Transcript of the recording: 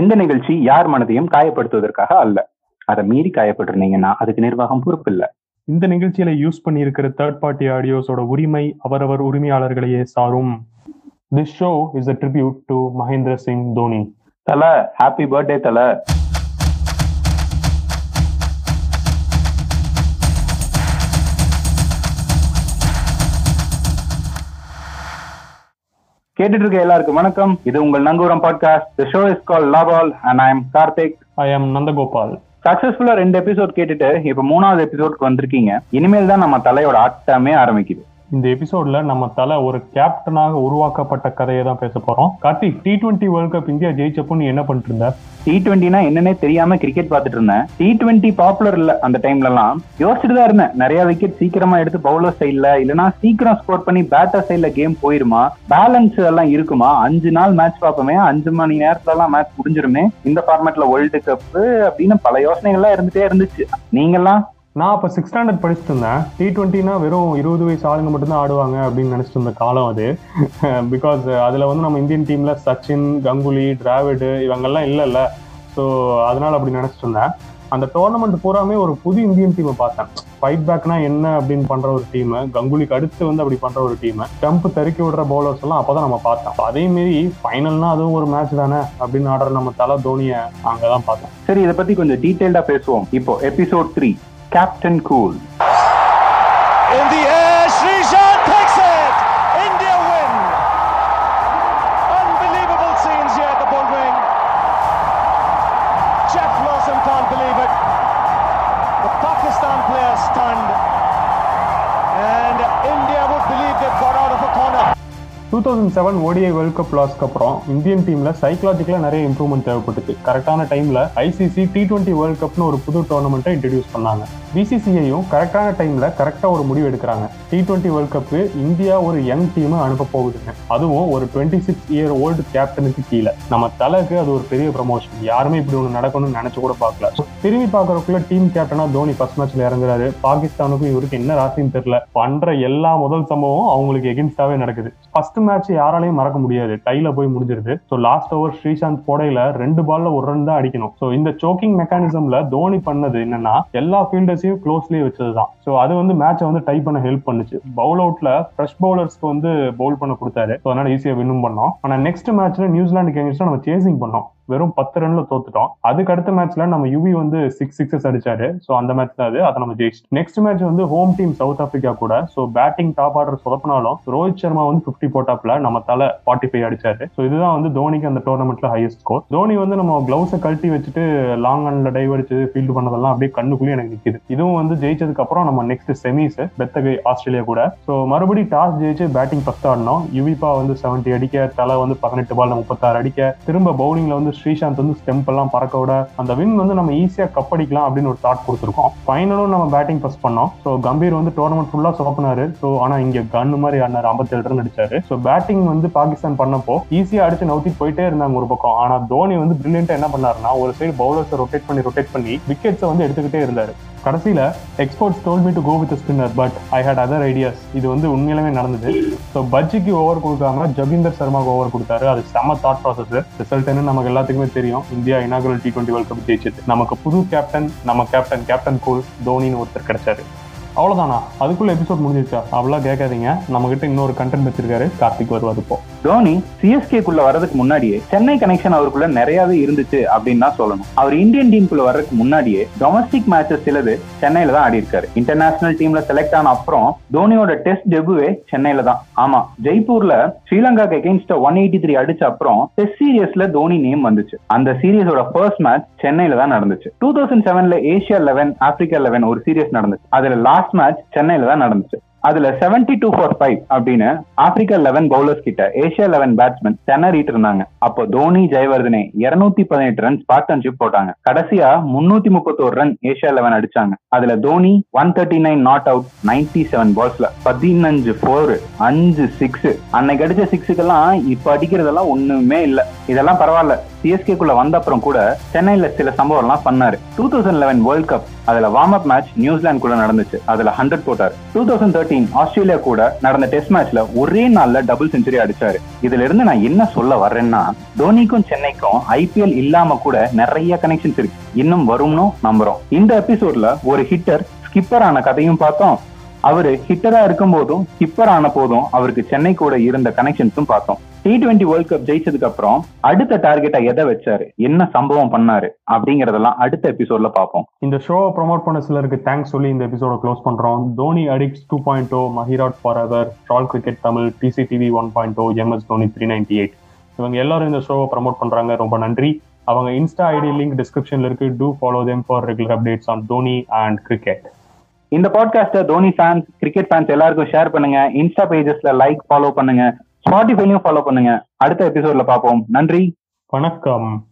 இந்த நிகழ்ச்சி யார் மனதையும் காயப்படுத்துவதற்காக அல்ல. அதை மீறி காயப்பட்டிருந்தீங்கன்னா அதுக்கு நிர்வாகம் பொறுப்பு இல்ல. இந்த நிகழ்ச்சியில யூஸ் பண்ணியிருக்கிற தேர்ட் பார்ட்டி ஆடியோஸோட உரிமை அவரவர் உரிமையாளர்களையே சாரும். This show is a tribute to Mahendra Singh Dhoni Thala happy birthday தல. கேட்டுட்டு இருக்க எல்லாருக்கும் வணக்கம். இது உங்கள் நங்கூரம் podcast the show is call லாபால் and I am Karthik I am Nandagopal சக்சஸ்ஃபுல்லா ரெண்டு எபிசோட் கேட்டுட்டு இப்ப மூணாவது எபிசோட்க்கு வந்திருக்கீங்க. இனிமேல் தான் நம்ம தலையோட ஆட்டமே ஆரம்பிக்குது. இந்த எபிசோட்ல நம்ம தலை ஒரு கேப்டனாக உருவாக்கப்பட்ட கதையை தான் பேச போறோம். Karthik T twenty World Cup India ஜெயிச்சப்போ நீ என்ன பண்ணிட்டு இருந்த டி டுவெண்ட்டினா என்னன்னே தெரியாம கிரிக்கெட் பார்த்துட்டு இருந்தேன் டி டுவெண்ட்டி பாப்புலர் இல்ல அந்த டைம்ல எல்லாம் யோசிச்சுட்டு தான் இருந்தேன். நிறைய விக்கெட் சீக்கிரமா எடுத்து பவுலர் சைட்ல இல்லனா சீக்கிரம் ஸ்கோர் பண்ணி பேட்டர் சைட்ல கேம் போயிருமா? பேலன்ஸ் எல்லாம் இருக்குமா? அஞ்சு நாள் மேட்ச் பார்ப்போமே. அஞ்சு மணி நேரத்துல எல்லாம் மேட்ச் முடிஞ்சிருமே. இந்த ஃபார்மேட்ல வேர்ல்டு கப் அப்படின்னு பல யோசனைகள்லாம் இருந்துட்டே இருந்துச்சு. நீங்கெல்லாம் நான் அப்போ சிக்ஸ் ஸ்டாண்டர்ட் படிச்சுட்டு இருந்தேன். டி ட்வெண்ட்டினா வெறும் இருபது வயசு ஆளுங்க மட்டும்தான் ஆடுவாங்க அப்படின்னு நினச்சிட்டு இருந்த காலம் அது. பிகாஸ் அதில் வந்து நம்ம இந்தியன் டீமில் சச்சின் கங்குலி டிராவிடு இவங்கெல்லாம் இல்லைல்ல. ஸோ அதனால் அப்படி நினச்சிட்டு இருந்தேன். அந்த டோர்னமெண்ட் பூராமே ஒரு புது இந்தியன் டீமை பார்த்தேன். ஃபைட் பேக்னா என்ன அப்படின்னு பண்ணுற ஒரு டீமு கங்குலிக்கு அடுத்து வந்து அப்படி பண்ணுற ஒரு டீமு ஸ்டம்ப் தெருக்கி விடுற பவுலர்ஸ் எல்லாம் அப்பதான் நம்ம பார்த்தோம். அதே மாரி ஃபைனல்னா அதுவும் ஒரு மேட்ச் தானே அப்படின்னு ஆடுற நம்ம தலை தோனியை அங்கே தான் பார்த்தோம். சரி இதை பற்றி கொஞ்சம் டீட்டெயில்டாக பேசுவோம். இப்போ episode three captain cool thousand seven ODI world cup லாஸ்க்கு அப்புறம் இந்தியன் டீம்ல சைக்கலாஜிக்கலா நிறைய இம்ப்ரூவ்மெண்ட் தேவைப்பட்டுச்சு. கரெக்டான டைம்ல ஐசிசி டி டுவெண்ட்டி வேர்ல்ட் கப்னு ஒரு புது டோர்னமெண்ட்டை இன்ட்ரடியூஸ் பண்ணாங்க. பிசிசிஐயும் கரெக்டான டைம்ல கரெக்டா ஒரு முடிவு எடுக்கிறாங்க. T twenty World Cup India ஒரு யங் டீம் அனுப்ப போகுதுங்க. அதுவும் ஒரு டுவெண்ட்டி சிக்ஸ் இயர் ஓல்டு கேப்டனுக்கு கீழே. நம்ம தலைக்கு அது ஒரு பெரிய ப்ரமோஷன் யாருமே இப்படி ஒன்று நடக்கணும்னு நினைச்சு கூட பார்க்கல. திரும்பி பார்க்கறக்குள்ள டீம் கேப்டனா தோனி ஃபர்ஸ்ட் மேட்ச்ல இறங்குறாரு. பாகிஸ்தானுக்கும் இவருக்கு என்ன ராசின்னு தெரியல. பண்ற எல்லா முதல் சம்பவம் அவங்களுக்கு எகென்ஸ்டாவே நடக்குது. ஃபர்ஸ்ட் மேட்ச் யாராலையும் மறக்க முடியாது. டைல போய் முடிஞ்சிருது. ஸோ லாஸ்ட் ஓவர் ஸ்ரீசாந்த் போடையில ரெண்டு பால்ல ஒரு ரன் தான் அடிக்கணும். ஸோ இந்த சோக்கிங் மெக்கானிசம்ல தோனி பண்ணது என்னன்னா எல்லா ஃபீல்டர்ஸையும் க்ளோஸ்லயே வச்சதுதான். ஸோ அது வந்து மேட்சை வந்து டை பண்ண ஹெல்ப் பண்ணுச்சு. பவுல் அவுட்ல ஃப்ரெஷ் பவுலர்ஸ்க்கு வந்து பவுல் பண்ண கொடுத்தாரு. ஸோ அதனால ஈஸியா வின்னும் பண்ணோம். ஆனா நெக்ஸ்ட் மேட்ச்ல நியூசிலாந்துக்கு எங்கேயும் நம்ம சேசிங் பண்ணோம். வெறும் பத்து ரன்ல தோத்துட்டோம். அதுக்கு அடுத்த மேட்ச்ல நம்ம யுவி வந்து சிக்ஸ் சிக்ஸஸ் அடிச்சாரு. ஸோ அந்த மேட்ச் தான் அது. அதை நம்ம ஜெயிச்சிட்டோம். நெக்ஸ்ட் மேட்ச் வந்து ஹோம் டீம் சவுத் ஆப்பிரிக்கா கூட. ஸோ பேட்டிங் டாப் ஆர்டர் சொதப்பினாலும் ரோஹித் சர்மா வந்து பிப்டி போட்டாப்ல நம்ம தலை ஃபார்ட்டி ஃபைவ் அடிச்சாரு. ஸோ இதுதான் வந்து தோனிக்கு அந்த டோர்னமெண்ட்ல ஹையஸ்ட் ஸ்கோர் தோனி வந்து நம்ம கிளவுஸை கழட்டி வச்சுட்டு லாங் ரன்ல டைவ் அடிச்சு ஃபீல்டு பண்ணதெல்லாம் அப்படியே கண்ணுக்குள்ளேயே எனக்கு நிற்கிது இதுவும் வந்து ஜெயிச்சதுக்கு அப்புறம் நம்ம நெக்ஸ்ட் செமிஸ் பெத்தகை ஆஸ்திரேலியா கூட. ஸோ மறுபடியும் டாஸ் ஜெயிச்சு பேட்டிங் ஃபர்ஸ்ட் ஆடினோம் யுவிபா வந்து செவன்ட்டி அடிக்க தலை வந்து பதினெட்டு பால் முப்பத்தாறு அடிக்க திரும்ப பவுலிங்ல வந்து ஸ்ரீசாந்த் வந்து ஸ்டெம்ப் எல்லாம் பறக்க விட அந்த வின் வந்து நம்ம ஈஸியா கப் அடிக்கலாம் அப்படின்னு ஒரு தாட் கொடுத்துருக்கோம். ஃபைனலும் நம்ம பேட்டிங் ஃபர்ஸ்ட் பண்ணோம். ஸோ கம்பீர் வந்து டோர்னமெண்ட் ஃபுல்லா சொதப்பினாரு. ஸோ ஆனா இங்க கன்னு மாதிரி ஆனார் ஐம்பத்தேழு ரன் அடிச்சாரு. ஸோ பேட்டிங் வந்து பாகிஸ்தான் பண்ணப்போ ஈஸியா அடிச்சு நவுத்தி போயிட்டே இருந்தாங்க ஒரு பக்கம். ஆனா தோனி வந்து பிரில்லியண்டா என்ன பண்ணாருன்னா ஒரு சைடு பவுலர்ஸ் ரொட்டேட் பண்ணி ரொட்டேட் பண்ணி விக்கெட்ஸை வந்து எடுத்துக்கிட்டே இருந்தாரு. கடைசியில் experts told me to go with spinner but I had other ideas இது வந்து உண்மையிலுமே நடந்தது. ஸோ பஜ்ஜிக்கு ஓவர் கொடுக்காம ஜபீந்தர் சர்மாவுக்கு ஓவர் கொடுத்தாரு. அது செம தாட் ப்ராசஸ் ரிசல்ட் என்ன நமக்கு எல்லாத்துக்குமே தெரியும். India inaugural T twenty World Cup ஜெயிச்சது. நமக்கு புது கேப்டன் நம்ம கேப்டன் கேப்டன் கோல் தோனின்னு ஒருத்தர் கிடைச்சாரு. அவ்வளோதானா அதுக்குள்ள எபிசோட் முடிஞ்சிருச்சா? அவ்வளோ கேட்காதீங்க. நம்மக்கிட்ட இன்னொரு கண்டென்ட் வச்சிருக்காரு. கார்த்திக் வருவாது இப்போ தோனி சிஎஸ்கேக்குள்ள வர்றதுக்கு முன்னாடியே சென்னை கனெக்ஷன் அவருக்குள்ள நிறையவே இருந்துச்சு அப்படின்னு தான் சொல்லணும். அவர் இந்தியன் டீமுக்குள்ள வர்றதுக்கு முன்னாடியே டொமஸ்டிக் மேட்சஸ் சிலது சென்னையில தான் ஆடி இருக்காரு இன்டர்நேஷனல் டீம்ல செலக்ட் ஆன அப்புறம் தோனியோட டெஸ்ட் டெபுவே சென்னையில தான். ஆமா ஜெய்ப்பூர்ல ஸ்ரீலங்காக்கு எகென்ஸ்ட் ஒன் எயிட்டி த்ரீ அடிச்ச அப்புறம் டெஸ்ட் சீரியஸ்ல தோனி நேம் வந்துச்சு. அந்த சீரியஸோட ஃபர்ஸ்ட் மேட்ச் சென்னையில தான் நடந்துச்சு. டூ தௌசண்ட் செவன்ல ஏஷியா லெவன் ஆப்பிரிக்கா லெவன் ஒரு சீரியஸ் நடந்துச்சு. அதுல லாஸ்ட் மேட்ச் சென்னையில தான் நடந்துச்சு. அதுல செவன்டி டூ ஃபார் ஃபைவ் அப்படின்னு ஆப்பிரிக்கா லெவன் பவுலர்ஸ் கிட்ட ஏஷியா லெவன் பேட்ஸ்மேன் திணறிட்டு இருந்தாங்க. அப்போ தோனி ஜெயவர்தனே இருநூத்தி பதினெட்டு ரன்ஸ் பார்ட்னர்ஷிப் போட்டாங்க. கடைசியா முன்னூத்தி முப்பத்தோரு ரன் ஏஷியா லெவன் அடிச்சாங்க. அதுல Dhoni one thirty nine not out ninety seven பால்ஸ்ல பதினஞ்சு ஃபோர் அஞ்சு சிக்ஸ் அன்னைக்கு அடிச்ச சிக்ஸுக்கெல்லாம் இப்ப அடிக்கிறதெல்லாம் ஒண்ணுமே இல்ல. இதெல்லாம் பரவாயில்ல. சிஎஸ்கேக்குள்ள வந்த அப்புறம் கூட சென்னையில சில சம்பவம்லாம் பண்ணாரு. Two thousand eleven world cup அதுல warm up match New Zealand கூட நடந்துச்சு. அதுல ஹண்ட்ரட் போட்டார். டூ தௌசண்ட் தேர்ட்டீன் ஆஸ்திரேலியா கூட நடந்த டெஸ்ட் மேட்ச்ல ஒரே நாள்ல டபுள் செஞ்சுரி அடிச்சாரு. இதுல இருந்து நான் என்ன சொல்ல வர்றேன்னா தோனிக்கும் சென்னைக்கும் ஐபிஎல் இல்லாம கூட நிறைய கனெக்ஷன்ஸ் இருக்கு. இன்னும் வரும்னு நம்புறோம். இந்த எபிசோட்ல ஒரு ஹிட்டர் ஸ்கிப்பர் ஆன கதையும் பார்த்தோம். அவரு ஹிட்டரா இருக்கும் போதும் ஸ்கிப்பர் ஆன போதும் அவருக்கு சென்னை கூட இருந்த கனெக்ஷன்ஸும் பார்த்தோம். டி டுவெண்ட்டி வேர்ல்ட் கப் ஜெயிச்சதுக்கு அப்புறம் அடுத்த டார்கெட்டா எதை வச்சாரு? என்ன சம்பவம் பண்ணாரு? அப்படிங்கறதெல்லாம் அடுத்த எபிசோட்ல பார்ப்போம். இந்த ஷோவை ப்ரொமோட் பண்ண சிலருக்கு தேங்க்ஸ் சொல்லி இந்த எபிசோட க்ளோஸ் பண்றோம். Dhoni addicts two point O மஹிராட் forever troll cricket Tamil TCTV one point O MS Dhoni three ninety eight இவங்க எல்லாரும் இந்த ஷோவை ப்ரமோட் பண்றாங்க. ரொம்ப நன்றி. அவங்க இன்ஸ்டா ஐடி லிங்க் டிஸ்கிரிப்ஷன்ல இருக்கு. To follow them for regular updates on Dhoni and cricket இந்த பாட்காஸ்ட தோனி ஃபேன்ஸ் கிரிக்கெட் ஃபேன்ஸ் எல்லாருக்கும் ஷேர் பண்ணுங்க. இன்ஸ்டா பேஜஸ்ல லைக் ஃபாலோ பண்ணுங்க. ஸ்பாட்டிஃபைலையும் ஃபாலோ பண்ணுங்க. அடுத்த எபிசோட்ல பார்ப்போம். நன்றி. வணக்கம்.